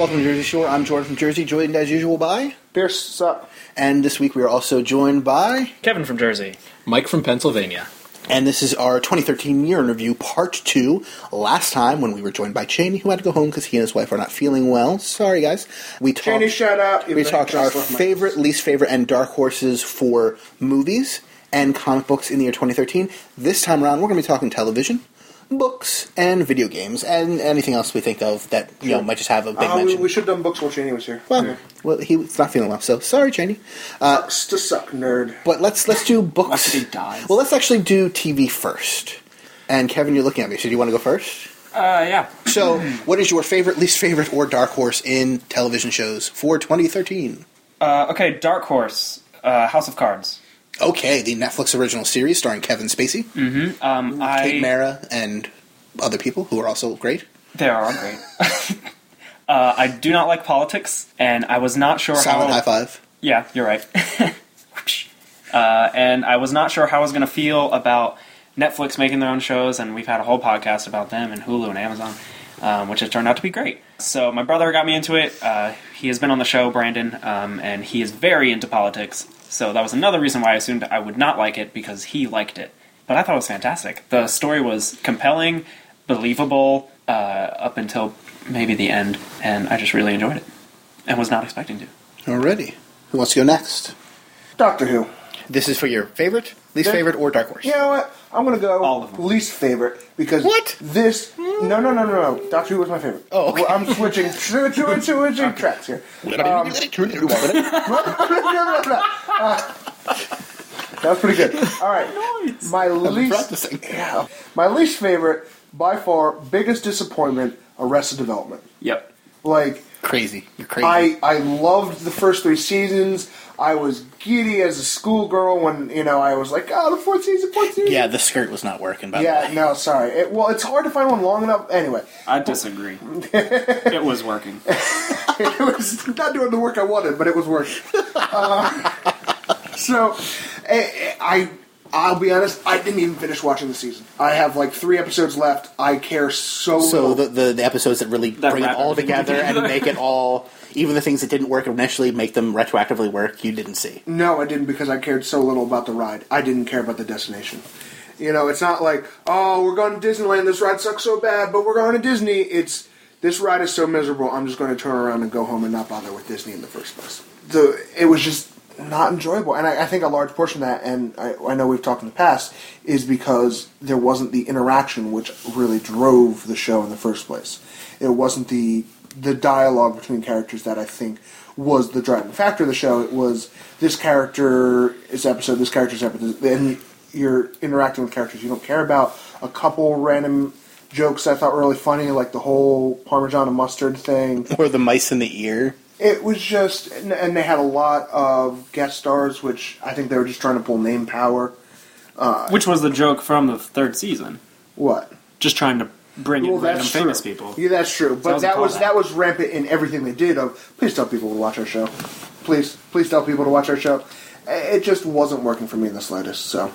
Welcome to Jersey Shore. I'm Jordan from Jersey, joined as usual by Pierce, sup? And this week we are also joined by Kevin from Jersey. Mike from Pennsylvania. And this is our 2013 year in review, part two. Last time when we were joined by Cheney, who had to go home because he and his wife are not feeling well. Sorry, guys. We talked. Cheney, shout out. We talked our favorite, least favorite, and dark horses for movies and comic books in the year 2013. This time around, we're going to be talking television, books, and video games, and anything else we think of that you know might just have a big Uh, we, mention. we should have done books while Cheney was here. well, Yeah. well, he's not feeling well, so sorry, Cheney. Uh, Sucks to suck, nerd. But let's let's do books. He dies. Well, let's actually do TV first. And Kevin, you're looking at me. So do you want to go first? Uh, yeah. So, what is your favorite, least favorite, or dark horse in television shows for 2013? Uh, okay, Dark Horse, uh, House of Cards. Okay, the Netflix original series starring Kevin Spacey, Um, Kate I Mara, and other people who are also great. they are great. uh, I do not like politics, and I was not sure Silent how. high five. Yeah, you're right. uh, and I was not sure how I was going to feel about Netflix making their own shows, and we've had a whole podcast about them and Hulu and Amazon, um, which has turned out to be great. So my brother got me into it. Uh, he has been on the show, Brandon, um, and he is very into politics. So that was another reason why I assumed I would not like it because he liked it. But I thought it was fantastic. The story was compelling, believable, uh, up until maybe the end, and I just really enjoyed it, and was not expecting to. Alrighty. Who wants to go next? Doctor Who. This is for your favorite, least Yeah. favorite, or dark horse. You know what? I'm gonna go All of them. least favorite because What? This no no no no no. Doctor Who was my favorite. Oh, okay. Well, I'm switching switching switching tracks here. Um, that was pretty good. All right, my least practicing. yeah, my least favorite by far, biggest disappointment, Arrested Development. Yep. Like crazy. You're crazy. I, I loved the first three seasons. I was giddy as a schoolgirl when you know I was like, oh, the fourth season, fourth season. yeah, the skirt was not working. By the Yeah, way. no, sorry. It, well, it's hard to find one long enough. Anyway, I disagree. it was working. it was not doing the work I wanted, but it was working. Uh, so, I, I, I'll be honest. I didn't even finish watching the season. I have like three episodes left. I care so. So little. the, the the episodes that really That bring it all everything together and make it all, even the things that didn't work initially, make them retroactively work. You didn't see. No, I didn't because I cared so little about the ride. I didn't care about the destination. You know, it's not like, oh, we're going to Disneyland. This ride sucks so bad, but we're going to Disney. It's this ride is so miserable. I'm just going to turn around and go home and not bother with Disney in the first place. The it was just not enjoyable, and I, I think a large portion of that, and I, I know we've talked in the past, is because there wasn't the interaction which really drove the show in the first place. It wasn't the the dialogue between characters that I think was the driving factor of the show. It was this character is episode, this character's episode, and you're interacting with characters you don't care about. A couple random jokes I thought were really funny, like the whole Parmesan and mustard thing. Or the mice in the ear. It was just, and, and they had a lot of guest stars, which I think they were just trying to pull name power. Uh, which was the joke from the third season. What? Just trying to bring in Well, random that's famous people. Yeah, that's true. But was a that was callback. that was rampant in everything they did. Of please tell people to watch our show. Please, please tell people to watch our show. It just wasn't working for me in the slightest. So,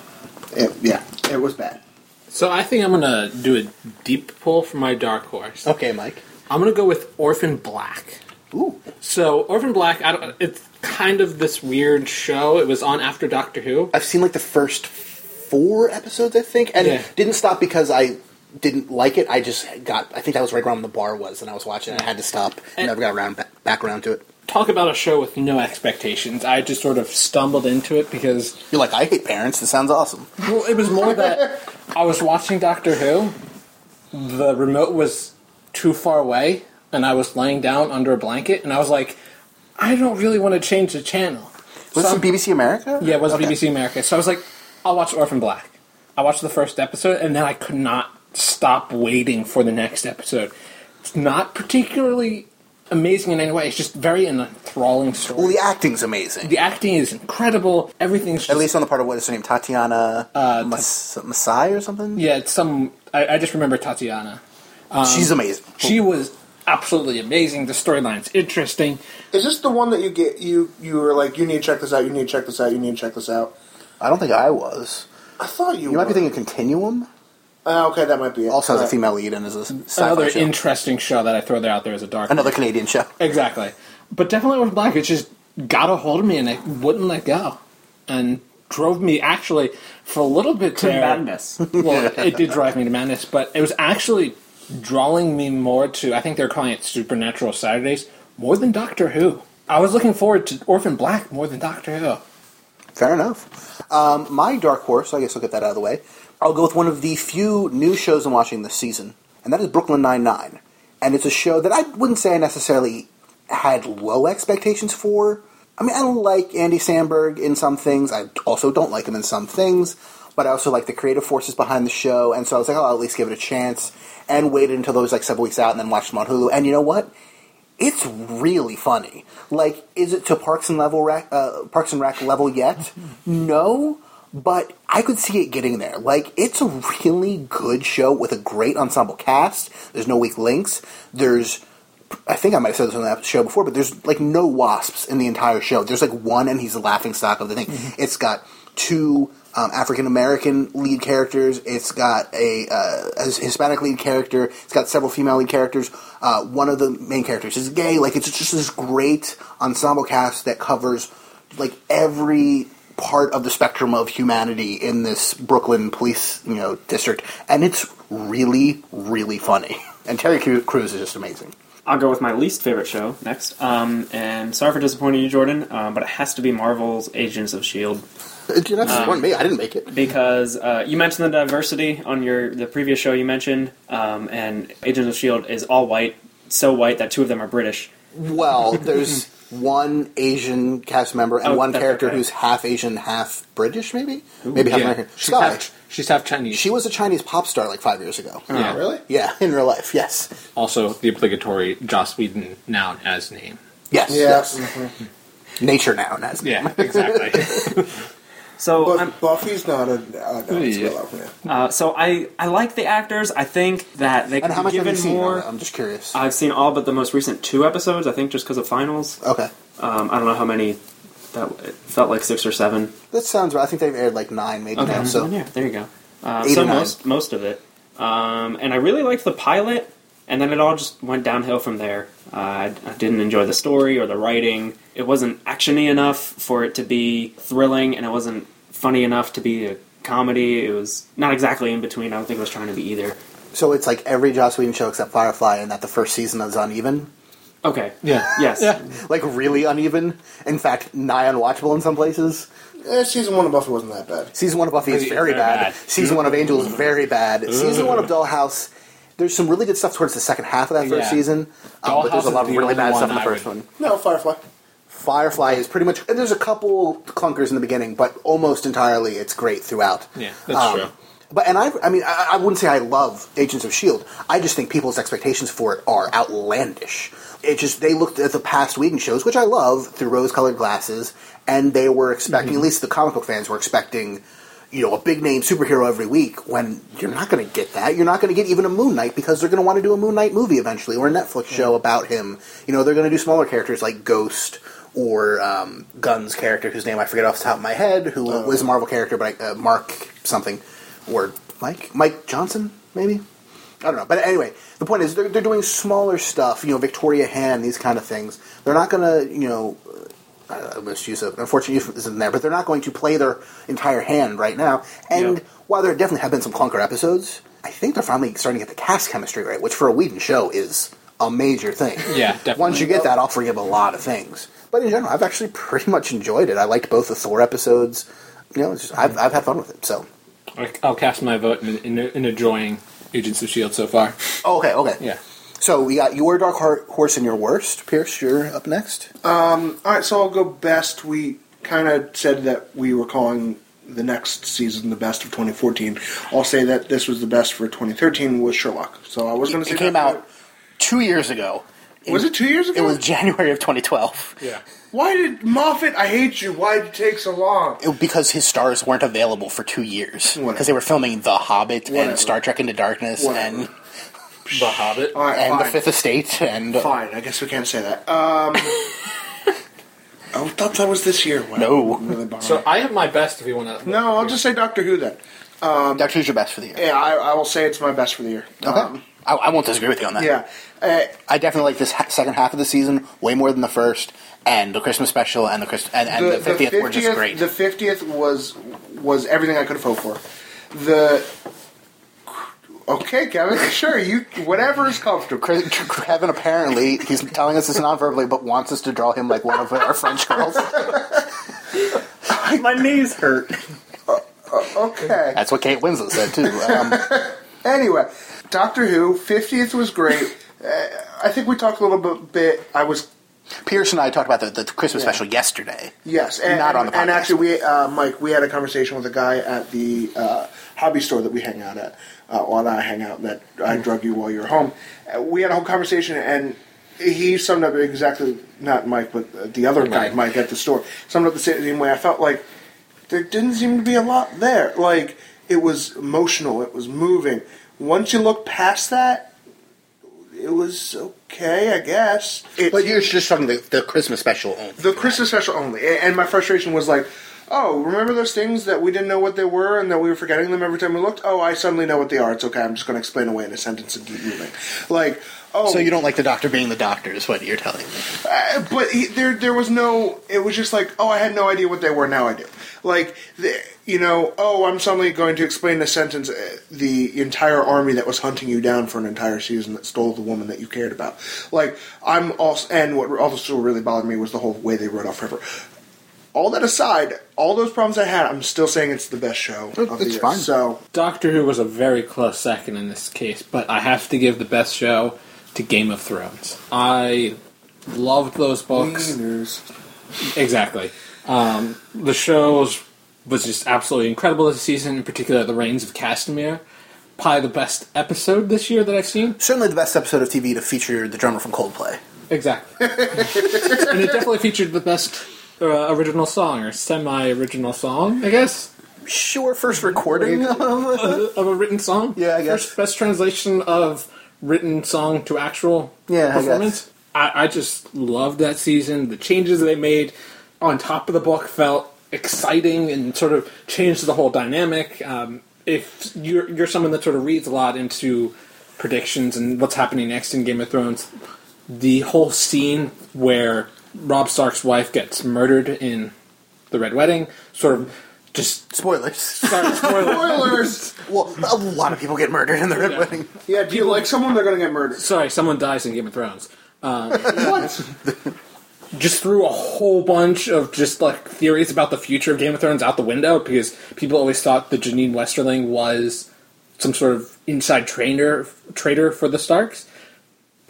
it, yeah, it was bad. So I think I'm gonna do a deep pull for my dark horse. Okay, Mike. I'm gonna go with Orphan Black. Ooh. So Orphan Black, I don't, it's kind of this weird show. It was on after Doctor Who. I've seen like the first four episodes, I think, and Yeah. didn't stop because I didn't like it. I just got. I think that was right around when the bar was, and I was watching. it. I had to stop. And- Never got around back, back around to it. Talk about a show with no expectations. I just sort of stumbled into it because You're like, I hate parents. This sounds awesome. well, it was more that I was watching Doctor Who. The remote was too far away, and I was laying down under a blanket, and I was like, I don't really want to change the channel. Was So this I'm- BBC America? Yeah, it was Okay. BBC America. So I was like, I'll watch Orphan Black. I watched the first episode, and then I could not stop waiting for the next episode. It's not particularly amazing in any way. It's just very enthralling story. Well, the acting's amazing. the acting is incredible. Everything's just, At least on the part of what is her name, Tatiana uh, Mas- Masai or something. yeah. It's some. I, I just remember Tatiana. she's amazing. She was absolutely amazing. The storyline's interesting. Is this the one that you get you you were like you need to check this out, you need to check this out, you need to check this out? I don't think I was. I thought you. You might be thinking Continuum. Uh, okay, that might be it. Also has a female lead and is a sci-fi Another show. interesting show that I throw there out there as a dark. Another Canadian show. Exactly. But definitely with Black, it just got a hold of me and it wouldn't let go. And drove me actually for a little bit To there- madness. Well, it did drive me to madness, but it was actually drawing me more to, I think they're calling it Supernatural Saturdays, more than Doctor Who. I was looking forward to Orphan Black more than Doctor Who. Fair enough. Um, my dark horse, I guess I'll get that out of the way. I'll go with one of the few new shows I'm watching this season, and that is Brooklyn Nine-Nine. And it's a show that I wouldn't say I necessarily had low expectations for. I mean, I don't like Andy Samberg in some things. I also don't like him in some things. But I also like the creative forces behind the show, and so I was like, oh, I'll at least give it a chance. And waited until those like several weeks out, and then watched them on Hulu. And you know what? it's really funny. Like, is it to Parks and level Rec, uh, Parks and Rec level yet? no, but I could see it getting there. Like, it's a really good show with a great ensemble cast. There's no weak links. There's, I think I might have said this on the show before, but there's like no wasps in the entire show. There's like one, and he's the laughing stock of the thing. It's got two um, African American lead characters. It's got a, uh, a Hispanic lead character. It's got several female lead characters. Uh, one of the main characters is gay. Like it's just this great ensemble cast that covers like every part of the spectrum of humanity in this Brooklyn police you know district, and it's really really funny. And Terry Crews is just amazing. I'll go with my least favorite show next. Um, and sorry for disappointing you, Jordan, um, but it has to be Marvel's Agents of Shield You're not disappointing me. I didn't make it. because uh, you mentioned the diversity on your the previous show you mentioned, um, and Agents of Shield is all white, so white that two of them are British. Well, there's one Asian cast member and Oh, one character okay. who's half Asian, half British, maybe? maybe half Yeah. American. She's Skye. half, she's half Chinese. She was a Chinese pop star like five years ago. Yeah. Oh, really? Yeah, in real life, yes. Also, the obligatory Joss Whedon noun as name. Yes, Yeah. yes. mhm. Nature now has Yeah, exactly. So But I'm, Buffy's not a. Uh, no, it's Yeah. well, yeah. uh, so I I like the actors. I think that they And could how be much have you given seen? more. I'm just curious. I've seen all but the most recent two episodes. I think just because of finals. okay. Um, I don't know how many. That it felt like six or seven. That sounds right. I think they've aired like nine, maybe Okay, now. So yeah, there you go. Uh, Eight so or nine. most most of it, um, and I really liked the pilot, and then it all just went downhill from there. Uh, I, I didn't enjoy the story or the writing. It wasn't actiony enough for it to be thrilling, and it wasn't funny enough to be a comedy. It was not exactly in between. I don't think it was trying to be either. so it's like every Joss Whedon show except Firefly, and that the first season is uneven. Okay. yeah. Yes. Yeah. Like really uneven. In fact, nigh unwatchable in some places. Eh, season one of Buffy wasn't that bad. Season one of Buffy is Very very bad. bad. Season one of Angel is very bad. Season one of Dollhouse, there's some really good stuff towards the second half of that first Yeah. season, um, but there's a lot of really bad stuff in the I first would- one. No, Firefly. Firefly is pretty much. There's a couple clunkers in the beginning, but almost entirely it's great throughout. Yeah, that's Um, true. But and I, I mean, I, I wouldn't say I love Agents of Shield. I just think people's expectations for it are outlandish. It just they looked at the past Whedon shows, which I love through rose-colored glasses, and they were expecting. Mm-hmm. At least the comic book fans were expecting. You know, a big name superhero every week when you're not going to get that. You're not going to get even a Moon Knight because they're going to want to do a Moon Knight movie eventually or a Netflix show about him. You know, they're going to do smaller characters like Ghost or um, Gunn's character, whose name I forget off the top of my head, who was a Marvel character, but I, uh, Mark something, or Mike Mike Johnson, maybe. I don't know, but anyway, the point is they're, they're doing smaller stuff. You know, Victoria Hand, these kind of things. They're not going to, you know, uh, misuse of unfortunate euphemism there, but they're not going to play their entire hand right now. And while there definitely have been some clunker episodes, I think they're finally starting to get the cast chemistry right, which for a Whedon show is a major thing. Yeah, definitely. Once you get that, I'll forgive a lot of things. But in general, I've actually pretty much enjoyed it. I liked both the Thor episodes. You know, it's just, I've, I've had fun with it. So, I'll cast my vote in, in, in enjoying Agents of S.H.I.E.L.D. so far. oh, okay, okay. Yeah. So we got your dark Har- horse and your worst. Pierce, you're up next. Um, All right, so I'll go best. We kind of said that we were calling the next season the best of 2014. I'll say that this was the best for 2013 was Sherlock. So I was going to say It came that- out two years ago. Was it two years ago? It was January of 2012. Yeah. Why did Moffat? I hate you. Why did it take so long? It- because his stars weren't available for two years. Because they were filming The Hobbit Whatever. and Star Trek Into Darkness Whatever. and, The Hobbit. All right, and fine. The Fifth Estate and. Fine. I guess we can't say that. Um, I thought that was this year. Wow. No. Really. So I have my best if you want to. no, I'll just say Doctor Who then. Doctor Who's your best for the year. Yeah, I, I will say it's my best for the year. Okay. Um, I, I won't disagree with you on that. yeah. Uh, I definitely like this ha- second half of the season way more than the first, and the Christmas special and the Christ- and, and the, 50th, were just great. The fiftieth was was everything I could have hoped for. The okay, Kevin, sure you whatever is comfortable. Chris- Kevin apparently he's telling us this non-verbally, but wants us to draw him like one of our French girls. My knees hurt. Okay. That's what Kate Winslet said too. Um, Anyway, Doctor Who fiftieth was great. Uh, I think we talked a little bit. bit I was Pierce and I talked about the, the Christmas Yeah. special yesterday. Yes, and, Not and, on the podcast. and actually, we uh, Mike, we had a conversation with a guy at the uh, hobby store that we hang out at. Uh, while I hang out, that I drug you while you were home. Uh, we had a whole conversation, and he summed up exactly not Mike, but the other guy, Mike. Mike at the store, summed up the same way. I felt like there didn't seem to be a lot there. Like it was emotional, it was moving. Once you look past that, it was okay, I guess. It, But you're just talking the, the Christmas special only. the Christmas special only. And my frustration was like, oh, remember those things that we didn't know what they were and that we were forgetting them every time we looked? Oh, I suddenly know what they are. It's okay. I'm just going to explain away in a sentence and keep moving. Like, oh, So you don't like the Doctor being the Doctor, is what you're telling me. uh, but he, there, there was no. It was just like, oh, I had no idea what they were. Now I do. Like, the, you know, oh, I'm suddenly going to explain a sentence uh, the entire army that was hunting you down for an entire season that stole the woman that you cared about. Like, I'm also, and what also really bothered me was the whole way they wrote off River. All that aside, all those problems I had, I'm still saying it's the best show of the year. fine. So, Doctor Who was a very close second in this case, but I have to give the best show to Game of Thrones. I loved those books. Exactly. Um, the show was, was just absolutely incredible this season, in particular, The Rains of Castamere. Probably the best episode this year that I've seen. Certainly the best episode of TV to feature the drummer from Coldplay. Exactly. and it definitely featured the best uh, original song, or semi original song, I guess. Sure, first recording of of a written song. Yeah, I guess. First best translation of written song to actual Yeah, I performance. I, I just loved that season. The changes they made on top of the book felt exciting and sort of changed the whole dynamic. Um, if you're you're someone that sort of reads a lot into predictions and what's happening next in Game of Thrones, the whole scene where Robb Stark's wife gets murdered in the Red Wedding, sort of just spoilers. sorry, spoiler. spoilers. Well, a lot of people get murdered in the Red Wedding. yeah, do you like someone? They're going to get murdered. Sorry, someone dies in Game of Thrones. Um, just threw a whole bunch of just like theories about the future of Game of Thrones out the window because people always thought that Janine Westerling was some sort of inside trainer traitor for the Starks.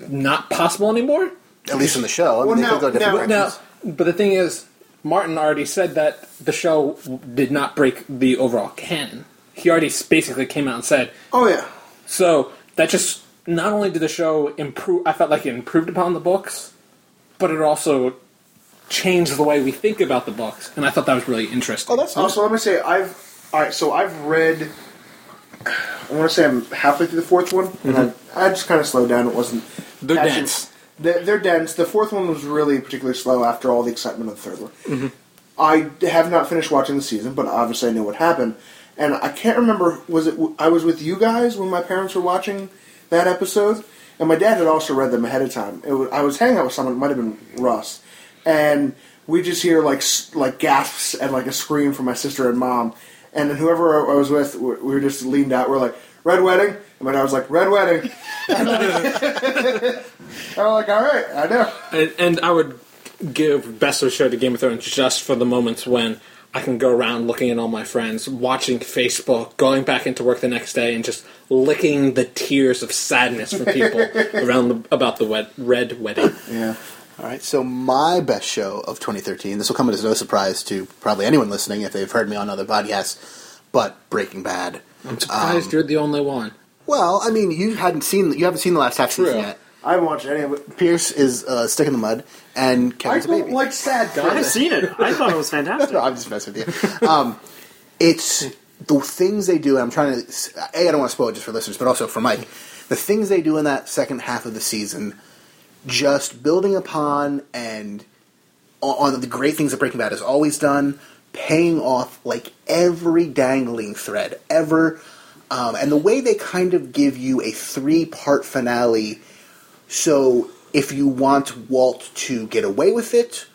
Not possible anymore. At least in the show. I mean, Well, they now- could go different now- Now, but the thing is, Martin already said that the show did not break the overall canon. He already basically came out and said, Oh yeah. so that just not only did the show improve, I felt like it improved upon the books, but it also changed the way we think about the books, and I thought that was really interesting. Oh, that's nice. Also, let me say I've all right. So I've read. I want to say I'm halfway through the fourth one, and I, I just kind of slowed down. It wasn't. Mm-hmm. They're catching- dense. They're, they're dense. The fourth one was really particularly slow after all the excitement of the third one. Mm-hmm. I have not finished watching the season, but obviously I know what happened, and I can't remember. Was it I was with you guys when my parents were watching that episode, and my dad had also read them ahead of time. Was, I was hanging out with someone. It might have been Russ, and we just hear like like gasps and like a scream from my sister and mom, and then whoever I was with, we we were just leaned out. We're like, "Red wedding," and my dad was like, "Red wedding." I'm like, "All right, I know." And, and I would give best of show to Game of Thrones just for the moments when I can go around looking at all my friends, watching Facebook, going back into work the next day, and just licking the tears of sadness for people around the, about the wed- red wedding. Yeah. All right, so my best show of 2013. This will come as no surprise to probably anyone listening if they've heard me on other podcasts, but Breaking Bad. I'm surprised Um, you're the only one. Well, I mean, you hadn't seen you haven't seen the last half season yet. I haven't watched any of it. Pierce is uh, stick in the mud, and I Kevin's a don't baby. like sad I've things. seen it. I thought it was fantastic. No, I'm just messing with you. Um, it's the things they do, and I'm trying to. A, I don't want to spoil it just for listeners, but also for Mike. The things they do in that second half of the season, just building upon and on on the great things that Breaking Bad has always done, paying off like every dangling thread ever, um, and the way they kind of give you a three part finale. So if you want Walt to get away with it,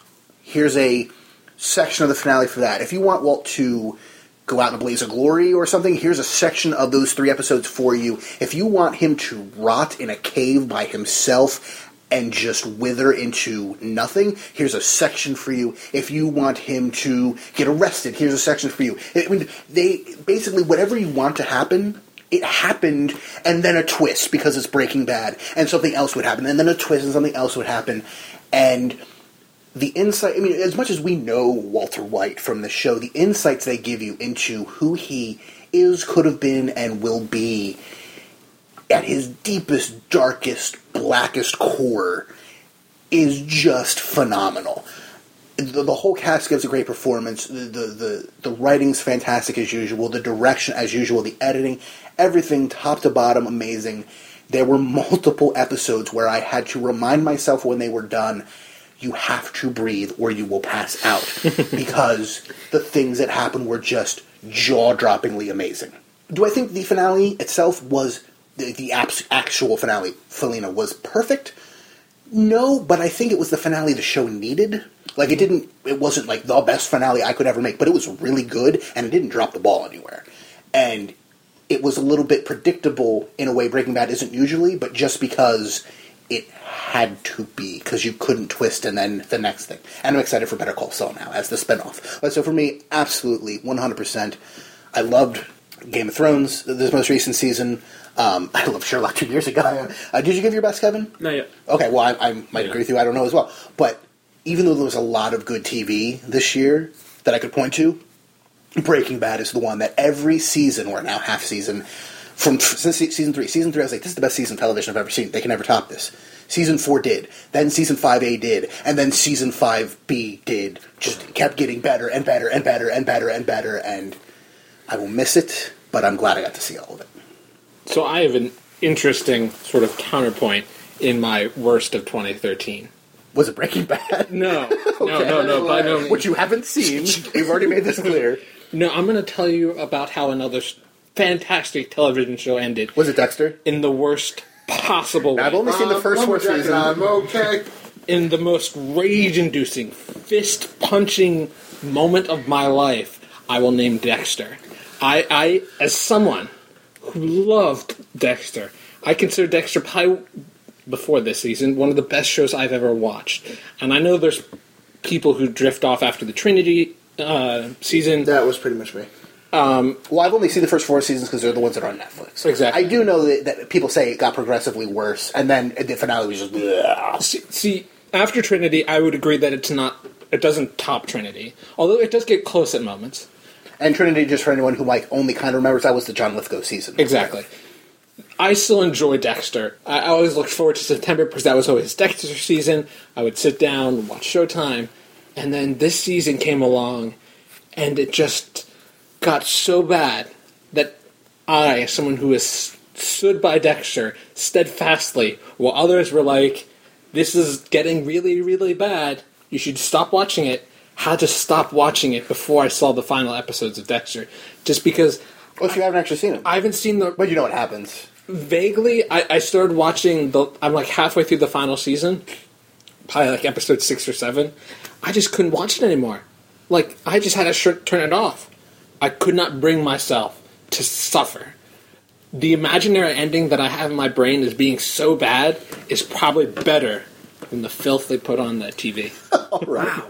here's a section of the finale for that. If you want Walt to go out in a blaze of glory or something, here's a section of those three episodes for you. If you want him to rot in a cave by himself and just wither into nothing, here's a section for you. If you want him to get arrested, here's a section for you. I mean, they basically whatever you want to happen. It happened, and then a twist because it's Breaking Bad, and something else would happen, and then a twist, and something else would happen, and the insight i mean as much as we know walter white from the show the insights they give you into who he is could have been and will be at his deepest darkest blackest core is just phenomenal. The, the whole cast gives a great performance. The, the the the writing's fantastic as usual. The direction as usual. The editing everything top to bottom amazing there were multiple episodes where i had to remind myself when they were done you have to breathe or you will pass out because the things that happened were just jaw-droppingly amazing. Do I think the finale itself was the, the abs- actual finale? Felina was perfect. No, but I think it was the finale the show needed. Like it didn't. It wasn't like the best finale I could ever make, but it was really good, and it didn't drop the ball anywhere. And it was a little bit predictable in a way Breaking Bad isn't usually, but just because it had to be because you couldn't twist and then the next thing. And I'm excited for Better Call Saul now as the spinoff. But so for me, absolutely 100%. I loved Game of Thrones this most recent season. Um, I loved Sherlock two years ago. Uh, did you give your best, Kevin? Not yet. Okay, well, I, I might agree with you. I don't know as well. But even though there was a lot of good TV this year that I could point to, Breaking Bad is the one that every season, or now half season, from since season three, season three, I was like, this is the best season of television I've ever seen. They can never top this. Season four did, then season five A did, and then season five B did. Just kept getting better and better and better and better and better, and I will miss it, but I'm glad I got to see all of it. So I have an interesting sort of counterpoint in my worst of 2013. Was it Breaking Bad? No, no, no, no, by no Which you haven't seen. We've already made this clear. No, I'm going to tell you about how another fantastic television show ended Was it Dexter? in the worst possible way. I've only seen the Um, first four seasons. I'm okay. in the most rage-inducing, fist-punching moment of my life, I will name Dexter. I, I, as someone who loved Dexter, I consider Dexter probably before this season one of the best shows I've ever watched. And I know there's people who drift off after the Trinity uh, season. That was pretty much me. Well, I've only seen the first four seasons because they're the ones that are on Netflix. Exactly. I do know that, that people say it got progressively worse, and then the finale was just. bleh. See, see, after Trinity, I would agree that it's not. It doesn't top Trinity, although it does get close at moments. And Trinity, just for anyone who like only kind of remembers, that was the John Lithgow season. Exactly. I still enjoy Dexter. I I always looked forward to September because that was always Dexter season. I would sit down, watch Showtime, and then this season came along, and it just got so bad that I, as someone who has stood by Dexter steadfastly, while others were like, "This is getting really, really bad. You should stop watching it." Had to stop watching it before I saw the final episodes of Dexter, just because Well, if you haven't actually seen it, I haven't seen the but you know what happens. vaguely I, I started watching the i'm like halfway through the final season probably like episode six or seven i just couldn't watch it anymore like i just had to sh- turn it off i could not bring myself to suffer the imaginary ending that i have in my brain as being so bad is probably better than the filth they put on that tv All right.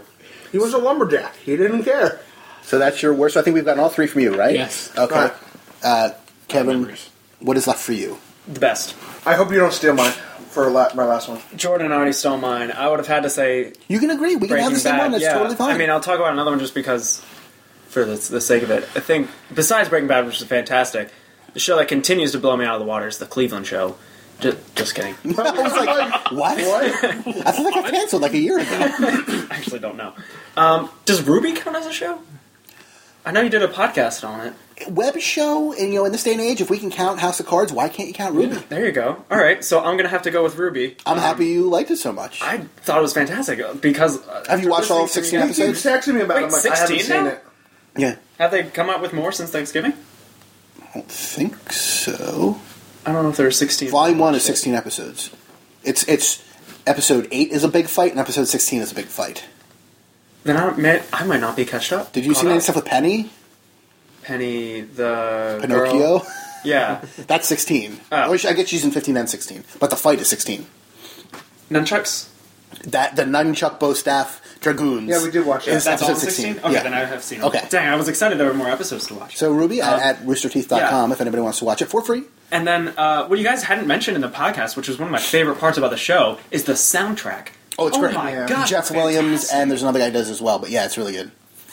He was a lumberjack. He didn't care. So that's your worst. I think we've gotten all three from you, right? Yes. Okay. Right. Uh, Kevin, what is left for you? The best. I hope you don't steal mine for la- my last one. Jordan already stole mine. I would have had to say You can agree. We can have Breaking the same Bad. one. That's yeah. totally fine. I mean, I'll talk about another one just because, for the, the sake of it. I think besides Breaking Bad, which is fantastic, the show that continues to blow me out of the water is the Cleveland Show. Just, just kidding. What? I was like, what? I thought that got canceled like a year ago. I actually don't know. Um, does Ruby count as a show? I know you did a podcast on it. Web show, and you know, in this day and age, if we can count House of Cards, why can't you count Ruby? There you go. All right, so I'm gonna have to go with Ruby. I'm Um, happy you liked it so much. I thought it was fantastic because. Uh, Have you watched all 16 He keeps episodes? texting me about Wait, it. I'm like, I haven't 16 seen now? it. yeah, Have they come out with more since Thanksgiving? I don't think so. I don't know if there are 16. Volume one is 16 episodes. It's it's episode eight is a big fight, and episode 16 is a big fight. Then I, may, I might not be catched up. Did you Caught see any stuff with Penny, Penny the Pinocchio? girl? Yeah, That's 16. Oh. I wish I get she's in 15 and 16, but the fight is 16. nunchucks. That the nunchuck bow staff dragoons. Yeah, we did watch that. is That's episode 16. 16. Okay, yeah. then I have seen. it. Okay. Dang, I was excited there were more episodes to watch. So Ruby Um, at, roosterteeth.com if anybody wants to watch it for free. And then uh, what you guys hadn't mentioned in the podcast, which was one of my favorite parts about the show, is the soundtrack. Oh, it's great. my Yeah. god, Jeff Williams fantastic. and there's another guy who does as well, but yeah, it's really good.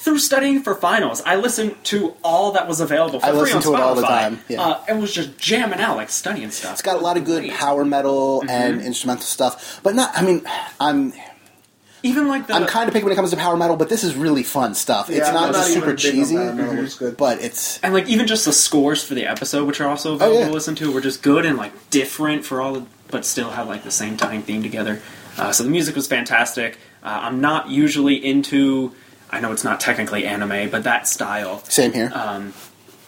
Through studying for finals, I listened to all that was available for I free listen on to it all the time, yeah. uh, and was just jamming out like studying stuff. It's got a lot of good power metal Mm-hmm. and instrumental stuff, but not. I mean, I'm Even like the I'm kind of picky when it comes to power metal, but this is really fun stuff. it's Yeah, not just super big on cheesy, power metal. It's good. but it's and like even just the scores for the episode, which are also available Oh, yeah. to listen to, were just good and like different for all, but still have like the same time theme together. Uh, so the music was fantastic. Uh, I'm not usually into. I know it's not technically anime, but that style. same here. Um,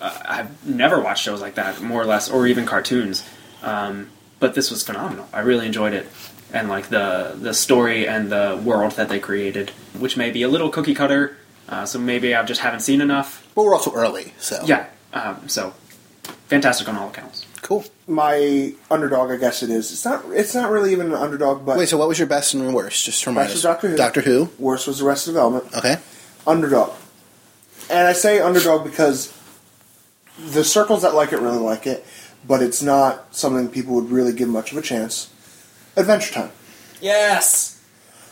I've never watched shows like that, more or less, or even cartoons. Um, but this was phenomenal. I really enjoyed it, and like the the story and the world that they created, which may be a little cookie cutter. Uh, so maybe I just haven't seen enough. but we're also early, so Yeah. Um, so fantastic on all accounts. cool. My underdog, I guess it is. It's not. It's not really even an underdog, but Wait, so what was your best and worst? Just to remind Best us. was Doctor Who. Doctor Who. worst was Arrested Development. Okay. Underdog, and I say underdog because the circles that like it really like it, but it's not something people would really give much of a chance. Adventure Time. Yes.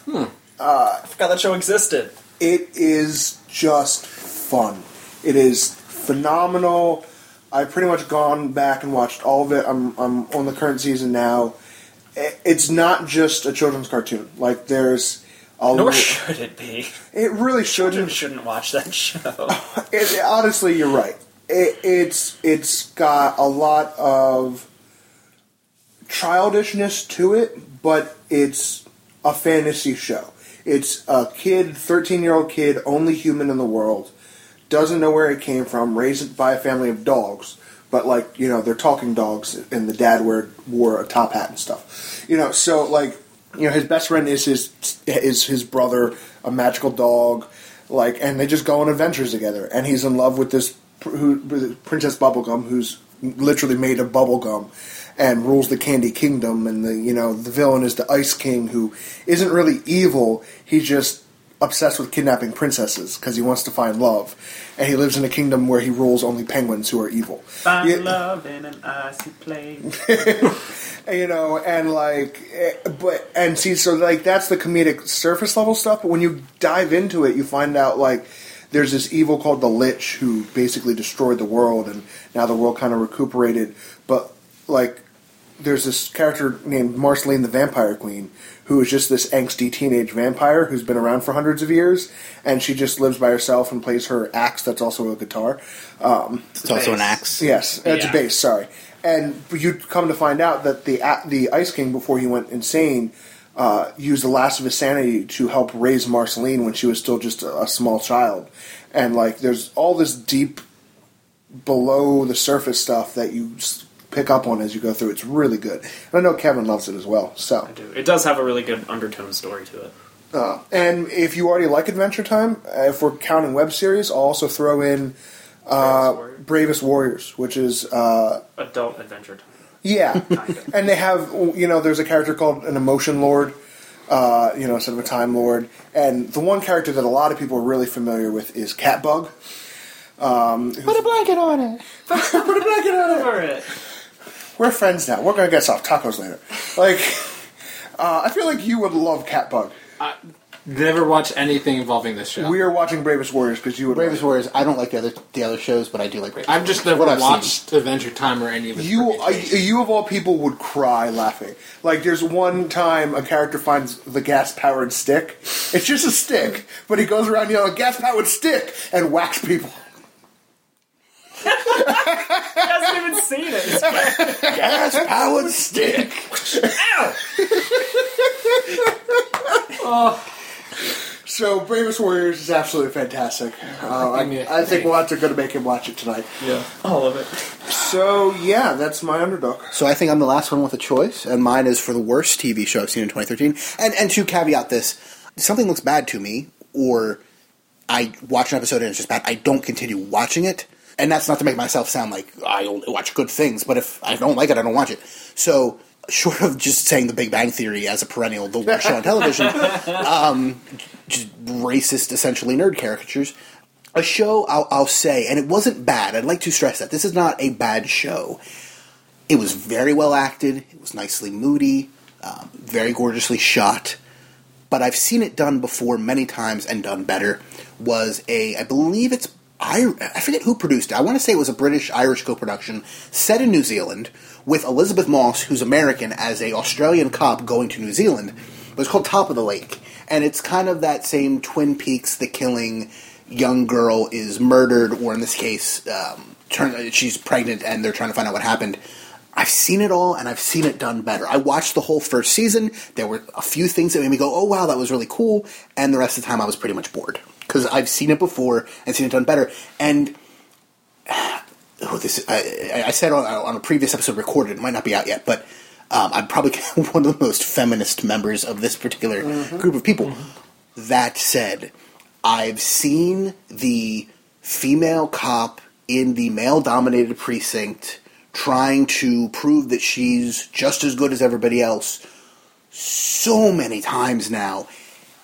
Hmm. Uh, I forgot that show existed. It is just fun. It is phenomenal. I've pretty much gone back and watched all of it. I'm I'm on the current season now. It's not just a children's cartoon. Like there's Nor should it be. it really shouldn't. shouldn't watch that show. It, honestly, you're right. It, it's it's got a lot of childishness to it, but it's a fantasy show. It's a kid, thirteen year old kid, only human in the world, doesn't know where he came from, raised by a family of dogs, but like you know they're talking dogs, and the dad wore wore a top hat and stuff. You know, so like you know his best friend is his is his brother, a magical dog, like, and they just go on adventures together, and he's in love with this who, Princess Bubblegum, who's literally made of bubblegum and rules the candy kingdom. And the you know the villain is the ice king who isn't really evil. He's just obsessed with kidnapping princesses because he wants to find love and he lives in a kingdom where he rules only penguins who are evil Find Yeah. love in an icy place. you know and like eh, but and see so like that's the comedic surface level stuff but when you dive into it you find out like there's this evil called the lich who basically destroyed the world and now the world kind of recuperated but like there's this character named Marceline the Vampire Queen who is just this angsty teenage vampire who's been around for hundreds of years and she just lives by herself and plays her axe that's also a guitar um, It's also an axe. Yes, it's Yeah. a base. Sorry, and you come to find out that the the Ice King before he went insane uh, used the last of his sanity to help raise Marceline when she was still just a, a small child, and like there's all this deep below the surface stuff that you s- pick up on as you go through. It's really good. And I know Kevin loves it as well. So I do. It does have a really good undertone story to it. uh, and if you already like Adventure Time, uh, if we're counting web series, I'll also throw in uh, Bravest Warrior. Bravest Warriors, which is uh, Adult adventure time. Yeah, and they have you know there's a character called an emotion lord, uh, you know sort of a time lord, and the one character that a lot of people are really familiar with is Catbug. Put a blanket on it. Put a blanket over it. We're friends now. We're gonna get soft tacos later. Like, uh, I feel like you would love Catbug. I never watch anything involving this show. We are watching Bravest Warriors because you would. Bravest love Warriors. I don't like the other the other shows, but I do like Bravest. I've just Warriors. never What I've watched Adventure Time or any of it. it. You, I, you of all people would cry laughing. Like there's one time a character finds the gas powered stick. It's just a stick, but he goes around yelling "gas powered stick" and whacks people. He hasn't even seen it. It's Gas powered stick. Ow! So Bravest Warriors is absolutely fantastic. Uh, I, Yeah. I think we'll have to go to make him watch it tonight. yeah. all of it. So yeah, that's my underdog. So I think I'm the last one with a choice, and mine is for the worst TV show I've seen in 2013. And and to caveat this, something looks bad to me, or I watch an episode and it's just bad. I don't continue watching it, and that's not to make myself sound like I only watch good things. But if I don't like it, I don't watch it. So short of just saying The Big Bang Theory as a perennial the worst show on television, um, just racist, essentially nerd caricatures. A show I'll, I'll say, and it wasn't bad. I'd like to stress that this is not a bad show. It was very well acted. It was nicely moody, um, very gorgeously shot. But I've seen it done before many times and done better. Was a, I believe it's, I, I forget who produced it. I want to say it was a British Irish co-production set in New Zealand with Elisabeth Moss, who's American, as a Australian cop going to New Zealand. But it's called Top of the Lake, and it's kind of that same Twin Peaks, the killing young girl is murdered, or in this case, um, turn, she's pregnant and they're trying to find out what happened. I've seen it all, and I've seen it done better. I watched the whole first season. There were a few things that made me go, "Oh wow, that was really cool," and the rest of the time I was pretty much bored because I've seen it before and seen it done better. And oh, this I, I said on, on a previous episode recorded, it might not be out yet, but um, I'm probably one of the most feminist members of this particular group of people. That said, I've seen the female cop in the male dominated precinct trying to prove that she's just as good as everybody else so many times now.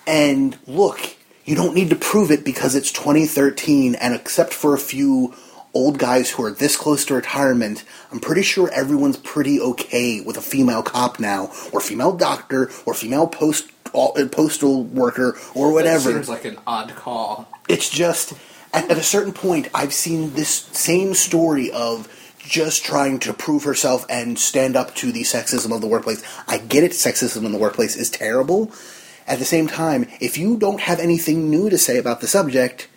And look, you don't need to prove it because it's 2013, and except for a few old guys who are this close to retirement, I'm pretty sure everyone's pretty okay with a female cop now, or female doctor, or female post uh, postal worker, or whatever Seems like an odd call. it's just at, at a certain point i've seen this same story of just trying to prove herself and stand up to the sexism of the workplace i get it sexism in the workplace is terrible at the same time if you don't have anything new to say about the subject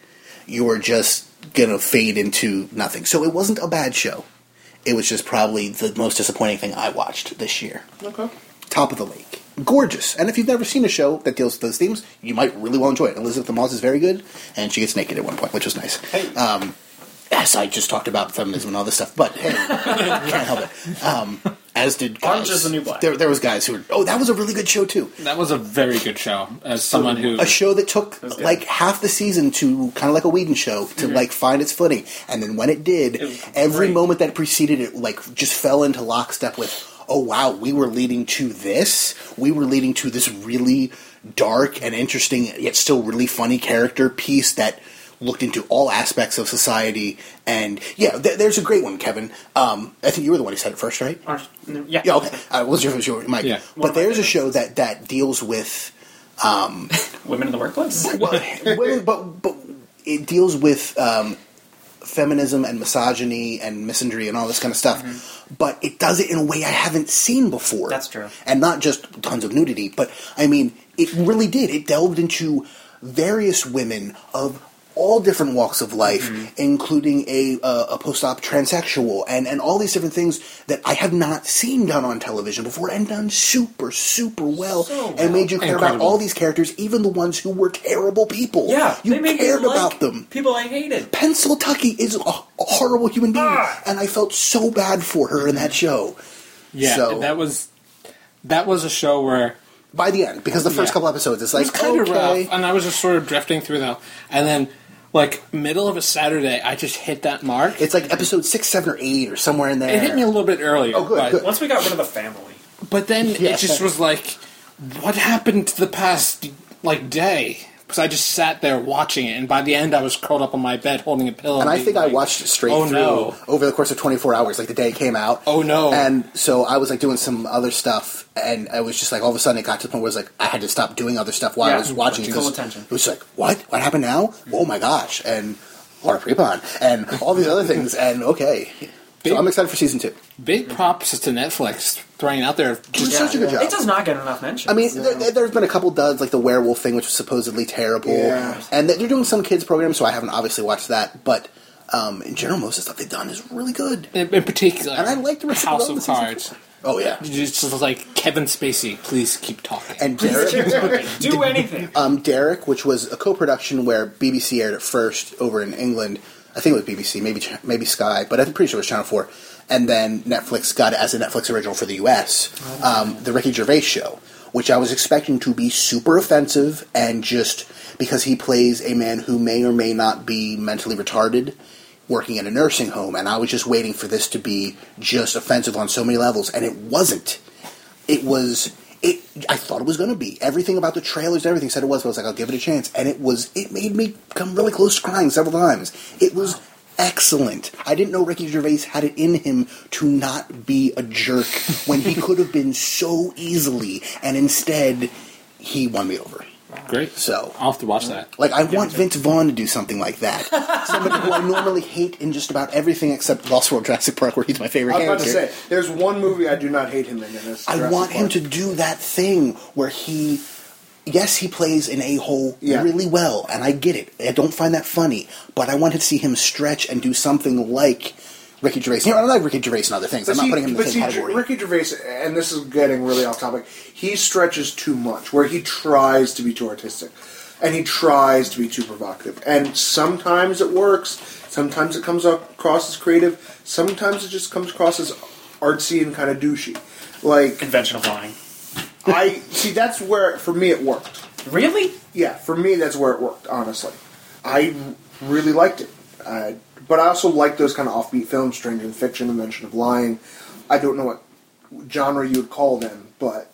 you're just gonna fade into nothing so it wasn't a bad show it was just probably the most disappointing thing i watched this year Okay. Top of the Lake. Gorgeous. And if you've never seen a show that deals with those themes, you might really well enjoy it. Elisabeth Moss is very good, and she gets naked at one point, which was nice. Um, yes, I just talked about feminism and all this stuff, but hey, can't help it. Um, as did guys. Orange is the new black. There, there was guys who were, oh, that was a really good show, too. That was a very good show. As someone who A show that took like half the season to kind of like a Whedon show to like find its footing, and then when it did, Mm-hmm. Was every great. moment that preceded it like just fell into lockstep with, oh wow, we were leading to this, we were leading to this really dark and interesting yet still really funny character piece that looked into all aspects of society, and yeah, th- there's a great one, Kevin. Um, I think you were the one who said it first, right? Orange- yeah. Yeah, okay. I wasn't sure if it was your Mike, Yeah. but there's a show that that deals with Women in the workplace. well, women, but but it deals with um, feminism and misogyny and misandry and all this kind of stuff. But it does it in a way I haven't seen before. That's true. and not just tons of nudity. But I mean, it really did. It delved into various women of all different walks of life, including a uh, a post op transsexual and and all these different things that I have not seen done on television before and done super super well So and made you care about all these characters, even the ones who were terrible people. Yeah, you they cared like about them. People I hated. Pennsatucky is a, a horrible human being, Ah. and I felt so bad for her in that show. yeah, so- that was that was a show where By the end, because the first Yeah. couple episodes, it's it like was kind of rough, and I was just sort of drifting through them, and then like middle of a Saturday, I just hit that mark. it's like episode six, seven, or eight, or somewhere in there. it hit me a little bit earlier. Oh, good, but, good. Once we got rid of the family. But then Yeah. it just was like, what happened to the past like day? Because I just sat there watching it, and by the end, I was curled up on my bed holding a pillow. And I being think I watched it straight Oh, through no. over the course of 24 hours, like the day it came out. Oh, no. And so I was like doing some other stuff, and I was just like, all of a sudden it got to the point where it was like I had to stop doing other stuff while I was watching it. attention. It was like, what? What happened now? Oh my gosh! And Laura Prepon and all these other things, and okay. So I'm excited for season two. Big props to Netflix throwing it out there. It's such a good job. It does not get enough mention. I mean, there, there's been a couple duds, like the werewolf thing, which was supposedly terrible, Yeah. and they're doing some kids programs, so I haven't obviously watched that. But um, in general, most of the stuff they've done is really good. In, in particular, And I like the rest of House the of season Cards. Oh yeah, it's Just like Kevin Spacey, please keep talking. and Derek, do anything. um, Derek, which was a co-production where BBC aired it first over in England. I think it was BBC, maybe maybe Sky, but I'm pretty sure it was Channel Four. And then Netflix got it as a Netflix original for the US. Um, the Ricky Gervais show, which I was expecting to be super offensive and just because he plays a man who may or may not be mentally retarded working in a nursing home, and I was just waiting for this to be just offensive on so many levels, and it wasn't it was it I thought it was going to be. Everything about the trailers everything said it was but I was like I'll give it a chance. And it was it made me come really close to crying several times. It was excellent. I didn't know Ricky Gervais had it in him to not be a jerk when he could have been so easily and instead he won me over Great. so I'll have to watch that. like I want Vince Vaughn to do something like that somebody who I normally hate in just about everything except Lost World Jurassic Park where he's my favorite I was about to character say, there's one movie I do not hate him in. and it's I Jurassic want him to do that thing where he, yes, he plays an a hole Yeah. really well, and I get it. I don't find that funny, but I want to see him stretch and do something like Ricky Gervais. You know, I like Ricky Gervais and other things. But I'm not see, putting him in the but same see, category. Ricky Gervais, and this is getting really off topic. He stretches too much, where he tries to be too artistic, and he tries to be too provocative. And sometimes it works. Sometimes it comes across as creative. Sometimes it just comes across as artsy and kind of douchey. Like Invention of Lying. I see, that's where for me it worked. Really? Yeah, for me that's where it worked. Honestly, I really liked it. Uh, but I also like those kind of offbeat films, Stranger Than Fiction, Invention of Lying. I don't know what genre you would call them, but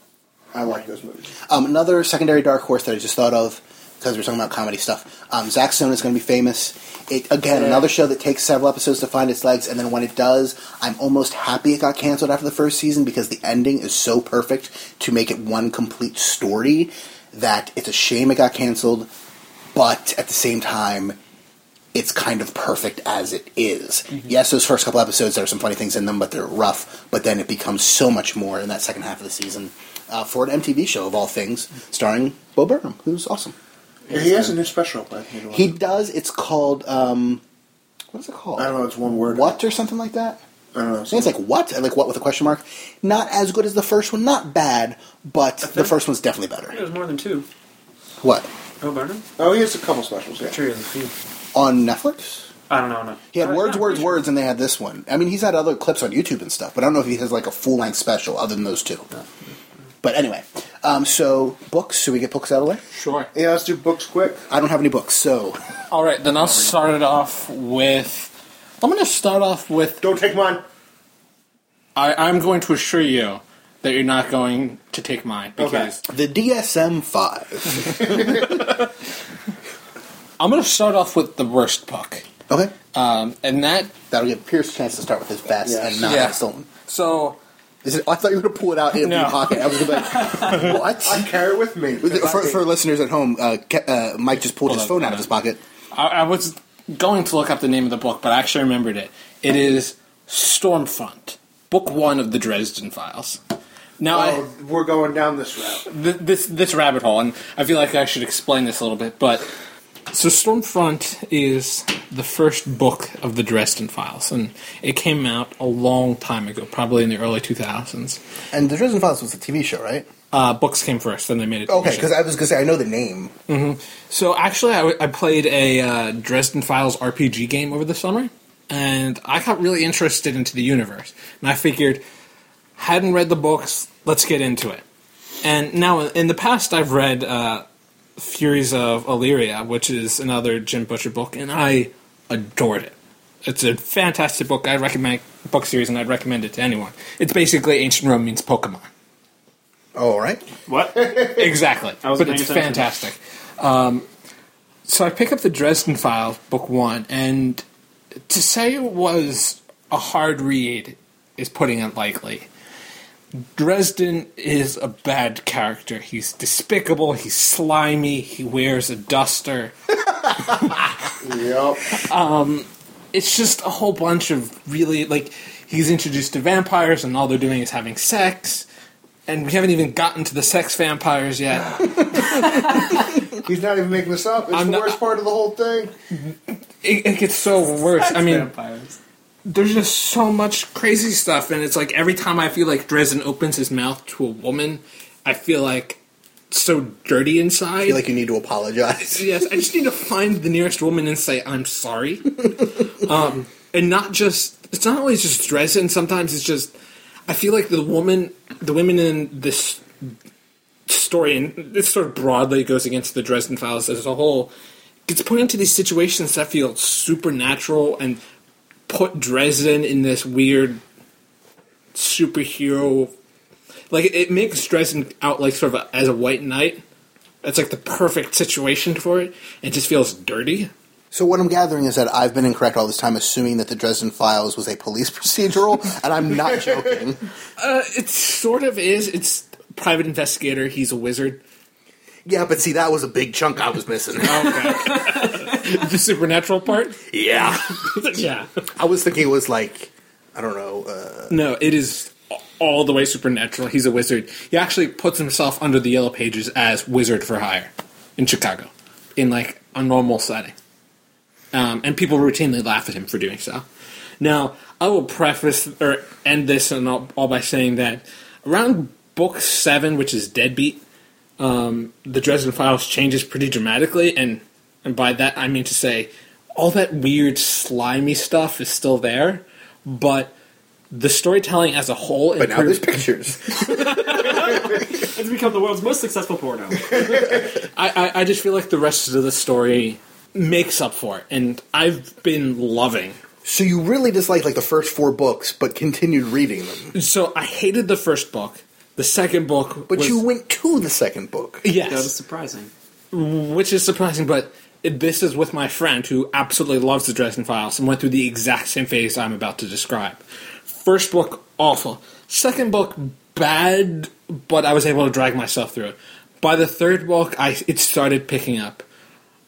I like those movies. Um, another secondary dark horse that I just thought of because we're talking about comedy stuff. Um, Zach Stone is going to be famous. It again Yeah. another show that takes several episodes to find its legs, and then when it does, I'm almost happy it got canceled after the first season because the ending is so perfect to make it one complete story that it's a shame it got canceled. But at the same time, it's kind of perfect as it is. Yes, those first couple episodes, there are some funny things in them, but they're rough. But then it becomes so much more in that second half of the season uh, for an MTV show of all things, starring Bo Burnham, who's awesome. Yeah, he has a new special, but He does. It's called um, what is it called? I don't know. It's one word. What or something like that. I don't know. I it's like what, like what with a question mark. Not as good as the first one. Not bad, but the first one's definitely better. There's more than two. What Oh, Burnham? oh, he has a couple specials. Yeah. Sure, there's a few. On Netflix? I don't know. No. He had Uh, words, yeah, words, sure. words, and they had this one. I mean, he's had other clips on YouTube and stuff, but I don't know if he has like a full length special other than those two. But anyway, um, so books. Should we get books out of the way? Sure. Yeah, let's do books quick. I don't have any books, so All right, then I'll start it off with. I'm going to start off with. Don't take mine. I, I'm going to assure you that you're not going to take mine because the DSM five. I'm going to start off with the worst book, Okay, um, and that. that'll give Pierce a chance to start with his best Yes. and not Yeah. stolen. So Is it, I thought you were going to pull it out in No. your pocket. I was going to be like, what? I carry it with me. for, for listeners at home, uh, Ke- uh, Mike just pulled Hold his on, phone out of his pocket. I, I was going to look up the name of the book, but I actually remembered it. It is Storm Front, Book One of the Dresden Files. Now, I, oh, we're going down this route. th- this this rabbit hole, and I feel like I should explain this a little bit. But so Storm Front is the first book of the Dresden Files, and it came out a long time ago, probably in the early two thousands. And the Dresden Files was a TV show, right? Uh, books came first, then they made it. Okay, because I was going to say I know the name. So actually, I, w- I played a uh, Dresden Files RPG game over the summer, and I got really interested into the universe. And I figured, hadn't read the books, let's get into it. And now, in the past, I've read uh, Furies of Alera, which is another Jim Butcher book, and I adored it. It's a fantastic book. I recommend book series, and I'd recommend it to anyone. It's basically ancient Rome means Pokemon. Oh, all right. What? Exactly. I wasn't but it's fantastic. Um, so I pick up the Dresden Files, book one, and to say it was a hard read is putting it lightly. Dresden is a bad character. He's despicable. He's slimy. He wears a duster. Yep. Um, it's just a whole bunch of really like he's introduced to vampires, and all they're doing is having sex. And we haven't even gotten to the sex vampires yet. He's not even making this up. It's I'm the not- worst part of the whole thing. It, it gets so worse. I mean, vampires. There's just so much crazy stuff, and it's like every time I feel like Dresden opens his mouth to a woman, I feel like so dirty inside. I feel like you need to apologize. yes, I just need to find the nearest woman and say I'm sorry. um, and not just it's not always just Dresden. Sometimes it's just I feel like the woman, the women in this story, and this sort of broadly goes against the Dresden Files as a whole, gets put into these situations that feel supernatural and put Dresden in this weird superhero. Like it makes Dresden out like sort of a, as a white knight. It's like the perfect situation for it. It just feels dirty. So what I'm gathering is that I've been incorrect all this time, assuming that the Dresden Files was a police procedural, and I'm not joking. Uh, it sort of is. It's private investigator. He's a wizard. Yeah, but see, that was a big chunk I was missing. the supernatural part. yeah, yeah. I was thinking it was like I don't know. Uh, No, it is all the way supernatural. He's a wizard. He actually puts himself under the yellow pages as wizard for hire in Chicago, in like a normal setting. Um, and people routinely laugh at him for doing so. Now, I will preface or end this and all, all by saying that around book seven, which is Deadbeat, um, the Dresden Files changes pretty dramatically, and and by that I mean to say all that weird slimy stuff is still there, but the storytelling as a whole but now there's pictures. It's become the world's most successful porno. I, I, I just feel like the rest of the story makes up for it, and I've been loving. So you really disliked like the first four books, but continued reading them. So I hated the first book. The second book, But was, you went to the second book. yes, That was surprising. which is surprising, but this is with my friend who absolutely loves the Dresden Files and went through the exact same phase I'm about to describe. First book, awful. Second book, bad, but I was able to drag myself through it. By the third book, I it started picking up.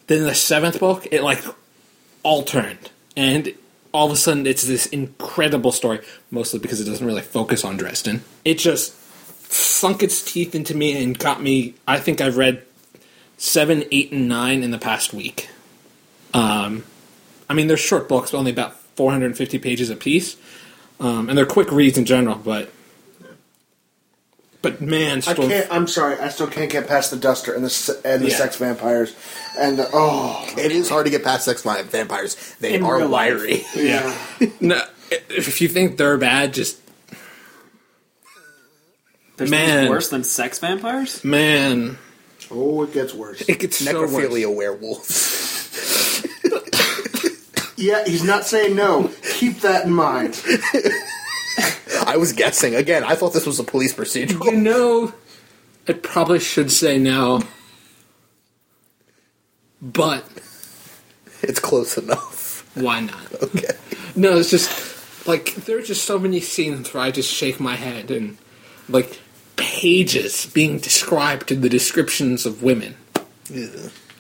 Then the seventh book, it like all turned, and all of a sudden, it's this incredible story. Mostly because it doesn't really focus on Dresden. It just sunk its teeth into me and got me. I think I've read seven, eight, and nine in the past week. Um, I mean, they're short books, only about 450 pages apiece, um, and they're quick reads in general. But, but man, I can't. I'm sorry. I still can't get past the duster and the and the Yeah. sex vampires, and the, oh It is hard to get past sex vampires. They In are real wiry. yeah. no, if you think they're bad, just There's Man. worse than sex vampires? man, Oh, it gets worse. it gets so worse. Necrophilia werewolves. Yeah, he's not saying no. Keep that in mind. I was guessing again. I thought this was a police procedural. You know, I probably should say no, but It's close enough. why not? Okay. No, it's just like there are just so many scenes where I just shake my head and like pages being described to the descriptions of women,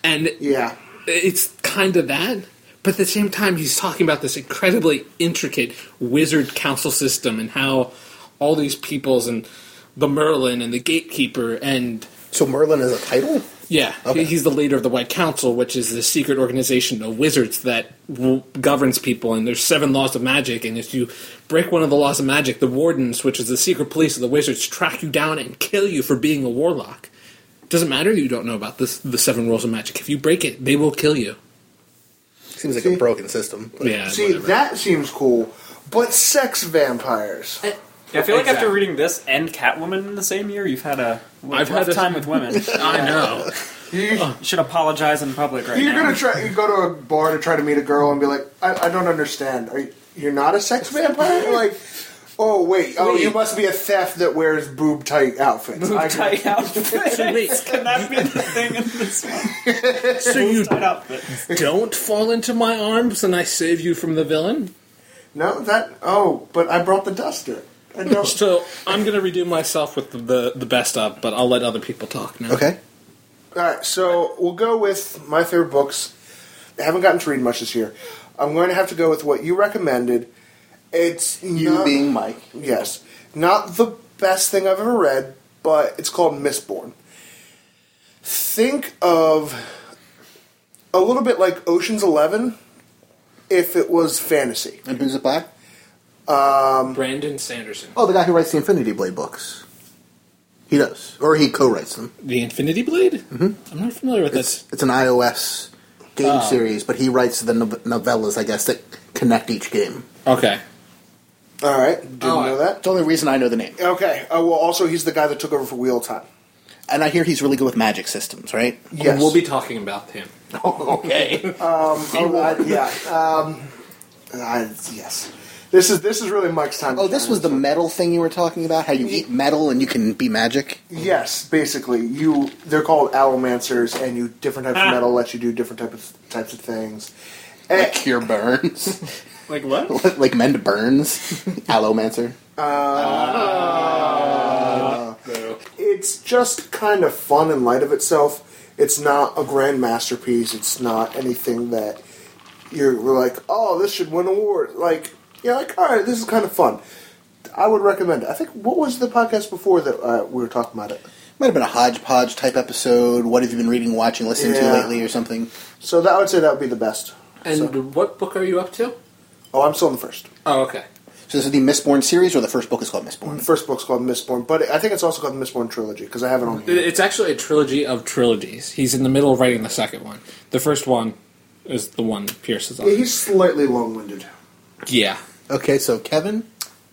and Yeah. it's kind of that. But at the same time, he's talking about this incredibly intricate wizard council system and how all these peoples and the Merlin and the Gatekeeper and So Merlin is a title. Yeah, Okay. he's the leader of the White Council, which is the secret organization of wizards that w- governs people. And there's seven laws of magic, and if you break one of the laws of magic, the wardens, which is the secret police of the wizards, track you down and kill you for being a warlock. Doesn't matter you don't know about this, the seven rules of magic. If you break it, they will kill you. Seems like See- a broken system. Yeah. See, whatever. that seems cool. But sex vampires. Uh, Yeah, I feel like after reading this and Catwoman in the same year, you've had a I've rough had a- time with women. I know. You, oh, You should apologize in public right you're now. gonna try. You go to a bar to try to meet a girl and be like, "I, I don't understand. Are you, you're not a sex vampire? Like, Oh wait! Oh, Wait. you must be a theft that wears boob tight outfits. I agree. Tight outfits. wait. Can that be the thing in this one? So you Tight outfits. don't fall into my arms and I save you from the villain? No, that. Oh, but I brought the duster. I don't. So I'm gonna redo myself with the, the the best of, but I'll let other people talk now. Okay. All right, so we'll go with my favorite books. I haven't gotten to read much this year. I'm going to have to go with what you recommended. It's You not- being Mike. yes, not the best thing I've ever read, but it's called Mistborn. Think of a little bit like Ocean's Eleven, if it was fantasy. And who's it by? Brandon Sanderson. Oh, the guy who writes the Infinity Blade books. He does, or he co-writes them. The Infinity Blade? Mm-hmm. I'm not familiar with It's this. it's an iOS game series, but he writes the nov- novellas, I guess, that connect each game. Okay. All right, didn't Oh, know that. It's the only reason I know the name. Okay. Uh, well, also he's the guy that took over for Wheel Time. And I hear he's really good with magic systems, right? Yes. We'll be talking about him. okay. Oh, I- yeah. Um, I, yes. This is this is really Mike's time. oh, this was the metal thing you were talking about. How you eat metal and you can be magic. Yes, basically, you they're called allomancers, and you different types Ah. of metal let you do different type of types of things. And, Like cure burns, Like what? like mend burns. Allomancer. it's just kind of fun in light of itself. It's not a grand masterpiece. It's not anything that you're we're like, oh, this should win award. Like, you're like, all right, this is kind of fun. I would recommend it. I think what was the podcast before that uh, we were talking about it? Might have been a hodgepodge type episode. What have you been reading, watching, listening to Yeah. lately, or something? So that I would say that would be the best. And So- what book are you up to? oh, I'm still in the first. Oh, okay. So this is the Mistborn series, or the first book is called Mistborn. The first book's called Mistborn, but I think it's also called the Mistborn trilogy because I have it on here. It's actually a trilogy of trilogies. He's in the middle of writing the second one. The first one is the one Pierce is on. Yeah, he's slightly long-winded. Yeah. Okay, so Kevin.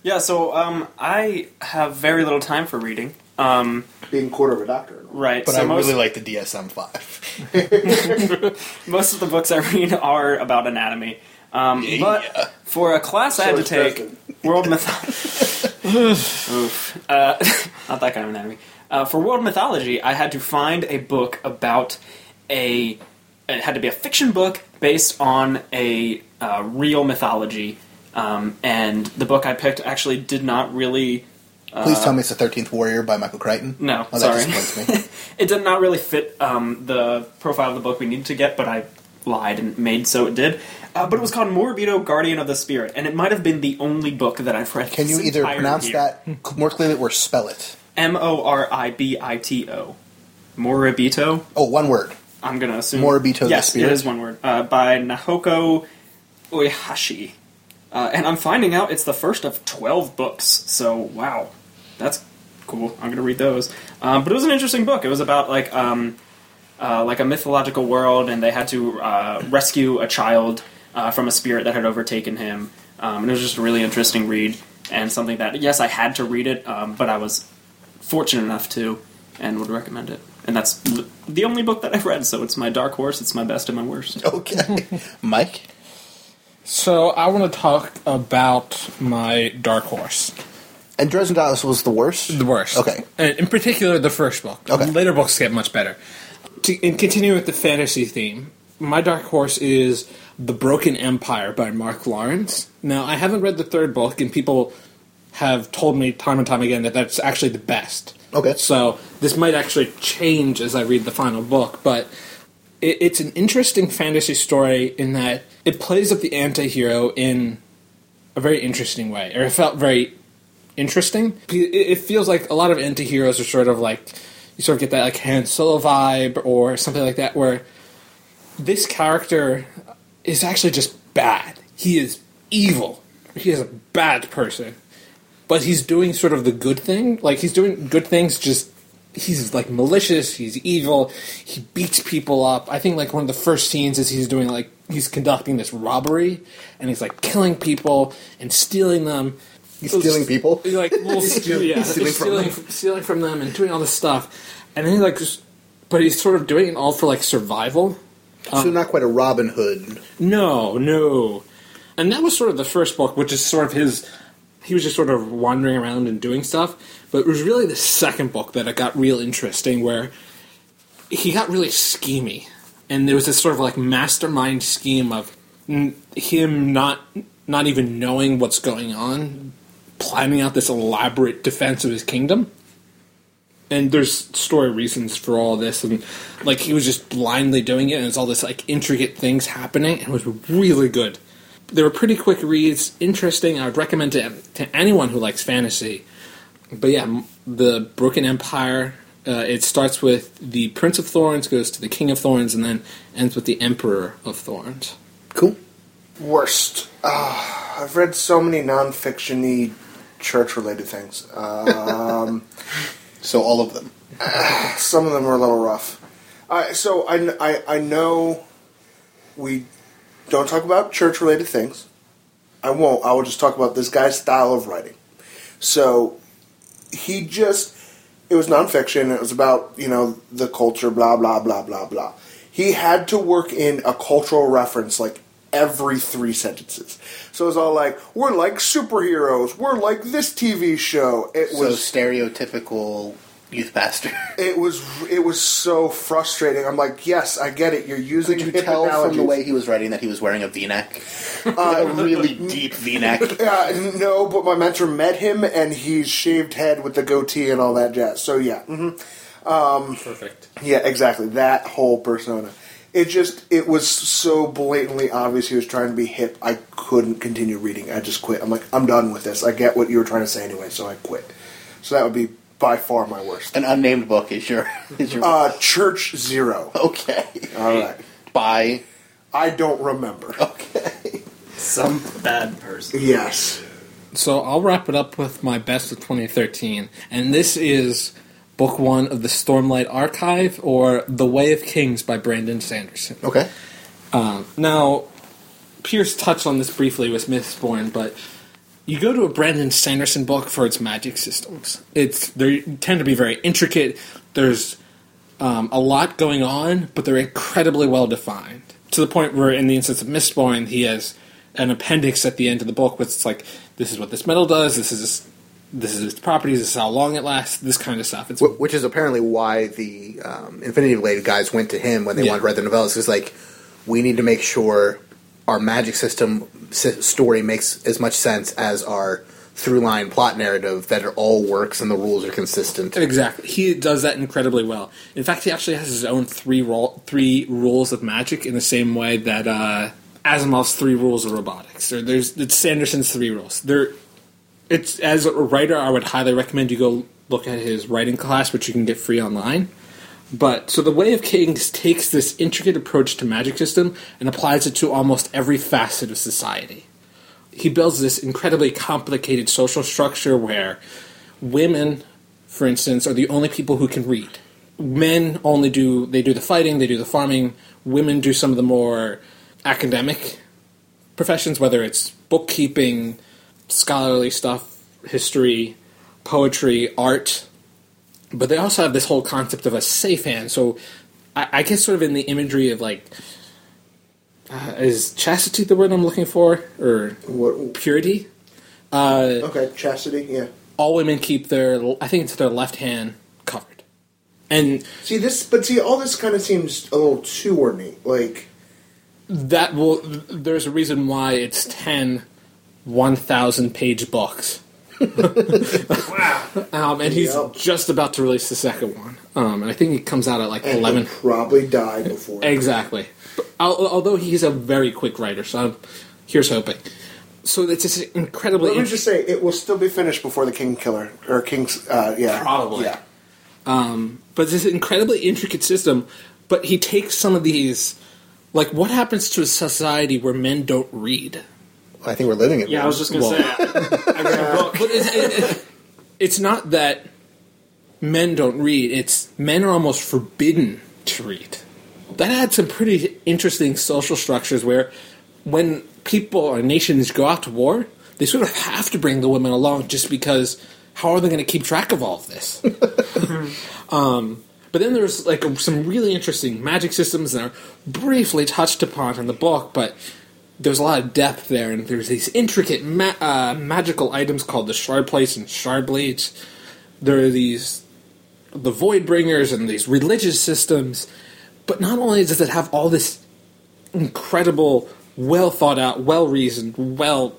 Yeah, so um, I have very little time for reading. Um, Being quarter of a doctor. Right. But so I most, really like the DSM five. most of the books I read are about anatomy. Um, But for a class I had to take, expensive. world mythology. Oof. Uh, not that kind of anatomy. Uh, for world mythology, I had to find a book about a. It had to be a fiction book based on a uh, real mythology, um, and the book I picked actually did not really. Please tell me it's the Thirteenth Warrior by Michael Crichton. No, oh, that sorry. it did not really fit um, the profile of the book we needed to get, but I lied and made so it did. Uh, but it was called Moribito, Guardian of the Spirit, and it might have been the only book that I've read. Can you either pronounce year. that more clearly or spell it? M O R I B I T O. Moribito. Oh, one word. I'm gonna assume Moribito the Yes, Spirit? it is one word. Uh, by Nahoko Uehashi, uh, and I'm finding out it's the first of twelve books. So wow, that's cool. I'm gonna read those. Um, but it was an interesting book. It was about like um, uh, like a mythological world, and they had to uh, rescue a child uh, from a spirit that had overtaken him. Um, and it was just a really interesting read, and something that yes, I had to read it, um, but I was fortunate enough to, and would recommend it. And that's the only book that I've read, so it's my dark horse. It's my best and my worst. Okay, Mike. So I want to talk about my dark horse. And Dresden Dallas was the worst. The worst. Okay. And in particular, the first book. Okay. Later books get much better. To, and continue with the fantasy theme, my dark horse is The Broken Empire by Mark Lawrence. Now, I haven't read the third book, and people have told me time and time again that that's actually the best. Okay. So this might actually change as I read the final book, but it, it's an interesting fantasy story in that it plays up the anti-hero in a very interesting way, or it felt very interesting. It, it feels like a lot of anti-heroes are sort of like you sort of get that like Han Solo vibe or something like that, where this character is actually just bad. He is evil. He is a bad person, but he's doing sort of the good thing. Like he's doing good things. Just he's like malicious. He's evil. He beats people up. I think like one of the first scenes is he's doing like he's conducting this robbery and he's like killing people and stealing them. He's stealing people. He's like well, stealing- yeah, he's stealing he's from stealing, them. from stealing from them and doing all this stuff. And then he like just, but he's sort of doing it all for like survival. so um, not quite a Robin Hood. No, no. And that was sort of the first book, which is sort of his he was just sort of wandering around and doing stuff. But it was really the second book that it got real interesting, where he got really schemy, and there was this sort of like mastermind scheme of him not not even knowing what's going on, planning out this elaborate defense of his kingdom. And there's story reasons for all this, and like he was just blindly doing it, and it's all this like intricate things happening. And it was really good. They were pretty quick reads, interesting. I would recommend it to anyone who likes fantasy. But yeah, the Broken Empire. Uh, it starts with the Prince of Thorns, goes to the King of Thorns, and then ends with the Emperor of Thorns. Cool. Worst. Ah, I've read so many non-fiction-y church-related things. Um, So all of them. some of them are a little rough. I so I, I, I know we don't talk about church-related things. I won't. I will just talk about this guy's style of writing. So he just it was nonfiction. It was about you know the culture, blah blah blah blah blah. He had to work in a cultural reference like every three sentences. So it was all like, "We're like superheroes. We're like this TV show." It So was stereotypical youth pastor. it was it was so frustrating. I'm like, yes, I get it. You're using Could you hip tell from the way he was writing that he was wearing a V-neck? a really deep V-neck. Uh, no, but my mentor met him, and he's shaved head with the goatee and all that jazz. So yeah, hmm Perfect. yeah, exactly. That whole persona. It just it was so blatantly obvious he was trying to be hip. I couldn't continue reading. I just quit. I'm like, I'm done with this. I get what you were trying to say anyway, so I quit. So that would be by far my worst. An unnamed book is your is your Uh, Church Zero. okay. All right. By I don't remember. okay. Some bad person. Yes. So I'll wrap it up with my best of 2013, and this is book one of the Stormlight Archive, or The Way of Kings by Brandon Sanderson. Okay. Um, now, Pierce touched on this briefly with Mistborn, but you go to a Brandon Sanderson book for its magic systems. It's they tend to be very intricate. There's um, a lot going on, but they're incredibly well defined to the point where, in the instance of Mistborn, he has an appendix at the end of the book, it's like, this is what this metal does. This is this is its properties. This is how long it lasts. This kind of stuff. It's Which is apparently why the um, Infinity Blade guys went to him when they Yeah. wanted to write the novellas. It's like, we need to make sure our magic system story makes as much sense as our through line plot narrative, that it all works and the rules are consistent. Exactly. He does that incredibly well. In fact, he actually has his own three role, three rules of magic in the same way that uh, Asimov's three rules of robotics. Or there's it's Sanderson's three rules. They're it's as a writer, I would highly recommend you go look at his writing class, which you can get free online. But so the Way of Kings takes this intricate approach to magic system and applies it to almost every facet of society. He builds this incredibly complicated social structure where women, for instance, are the only people who can read. Men only do they do the fighting, they do the farming. Women do some of the more academic professions, whether it's bookkeeping, scholarly stuff, history, poetry, art. But they also have this whole concept of a safe hand. So I, I guess sort of in the imagery of like uh, is chastity the word I'm looking for or What, purity? okay, chastity. Yeah. All women keep their I think it's their left hand covered. And See this, but see, all this kind of seems a little too ornate. Like, that will there's a reason why it's 10 1000 page books Wow. um, and he's Yep. just about to release the second one um, and i think it comes out at like and 11 he'll probably die before. exactly But although he's a very quick writer so I'm, here's hoping so it's just incredibly Let me just say, it will still be finished before the Kingkiller or King's. Uh, yeah, Probably. Yeah. but it's this incredibly intricate system but he takes some of these like what happens to a society where men don't read I think we're living it. Yeah, I was just gonna Well- say. I, I read a book. But it's, it, it- it's not that men don't read. It's men are almost forbidden to read. That had some pretty interesting social structures where when people or nations go out to war, they sort of have to bring the women along just because how are they going to keep track of all of this? um, but then there's like some really interesting magic systems that are briefly touched upon in the book, but there's a lot of depth there, and there's these intricate ma- uh, magical items called the Shardplates and Shardblades. There are these the Voidbringers and these religious systems, but not only does it have all this incredible, well thought out, well reasoned, well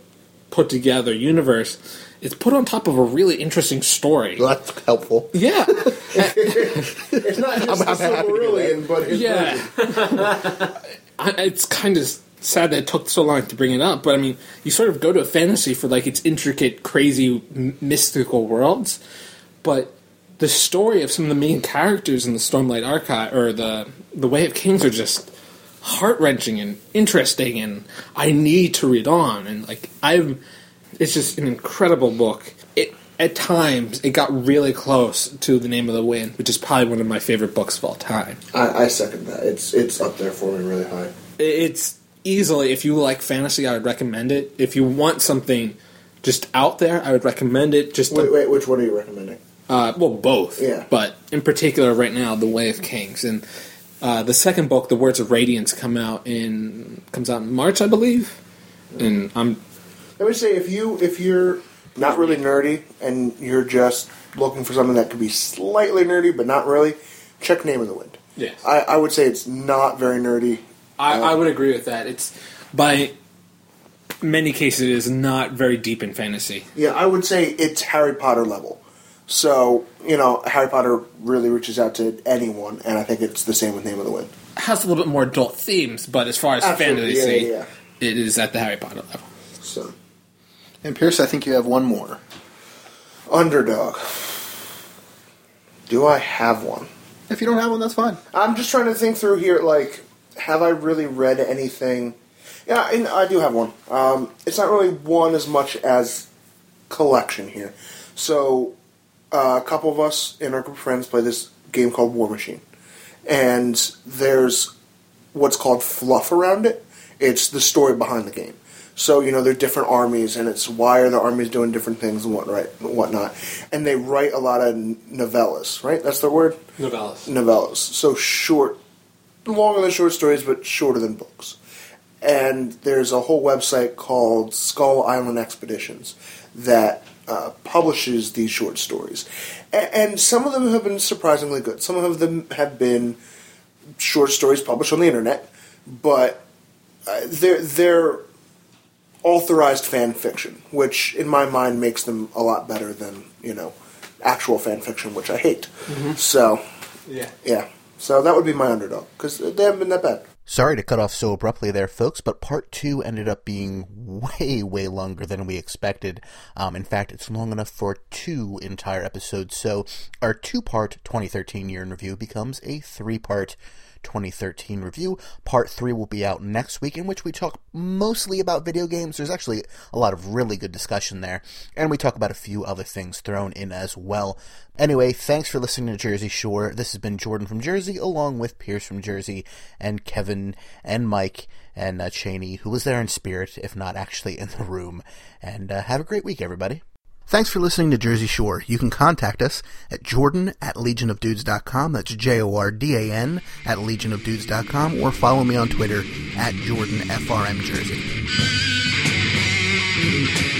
put together universe, it's put on top of a really interesting story. Well, that's helpful. Yeah, It's not just I'm the happy to hear Silmarillion, but his yeah. I, it's kind of sad that it took so long to bring it up, but I mean, you sort of go to a fantasy for like its intricate, crazy, m- mystical worlds, but the story of some of the main characters in the Stormlight Archive or the the Way of Kings are just heart wrenching and interesting, and I need to read on. And like I'm, it's just an incredible book. It at times it got really close to The Name of the Wind, which is probably one of my favorite books of all time. I, I second that. It's it's up there for me really high. it's easily if you like fantasy i would recommend it if you want something just out there i would recommend it just Wait, to, wait, which one are you recommending? uh, well both Yeah. but in particular right now the way of kings and uh, the second book the words of radiance come out in comes out in march i believe and i'm Let me say if you if you're not really nerdy and you're just looking for something that could be slightly nerdy but not really, check Name of the Wind. Yes. I, I would say it's not very nerdy. I, um, I would agree with that it's by many cases it is not very deep in fantasy Yeah, I would say it's Harry Potter level. So you know, Harry Potter really reaches out to anyone, and I think it's the same with Name of the Wind. it has a little bit more adult themes but as far as Absolutely, fantasy yeah, yeah, it is at the harry potter level So And Pierce, I think you have one more. underdog. Do I have one? If you don't have one, that's fine. I'm just trying to think through here. Like, have I really read anything? Yeah, and I do have one. Um, it's not really one as much as collection here. So, uh, a couple of us in our group of friends play this game called Warmachine, and there's what's called fluff around it. It's the story behind the game. So you know they're different armies, and it's why are the armies doing different things and what right whatnot. And they write a lot of novellas, right? That's the word novellas novellas. So short, longer than short stories, but shorter than books. And there's a whole website called Skull Island Expeditions that uh, publishes these short stories. A- and some of them have been surprisingly good. Some of them have been short stories published on the internet, but uh, they're they're authorized fan fiction, which in my mind makes them a lot better than you know actual fan fiction, which I hate. So yeah yeah, so that would be my underdog because they haven't been that bad. Sorry to cut off so abruptly there, folks, but part two ended up being way, way longer than we expected. Um, in fact, it's long enough for two entire episodes. So our two part 2013 year in review becomes a three part 2013 review. Part three will be out next week, in which we talk mostly about video games. There's actually a lot of really good discussion there, and we talk about a few other things thrown in as well. Anyway, thanks for listening to Jersey Shore. This has been Jordan from Jersey, along with Pierce from Jersey, and Kevin and Mike and uh, Cheney, who was there in spirit, if not actually in the room. And uh, have a great week, everybody. Thanks for listening to Jersey Shore. You can contact us at jordan at legionofdudes.com. That's J-O-R-D-A-N at legionofdudes.com or follow me on Twitter at jordanfrmjersey.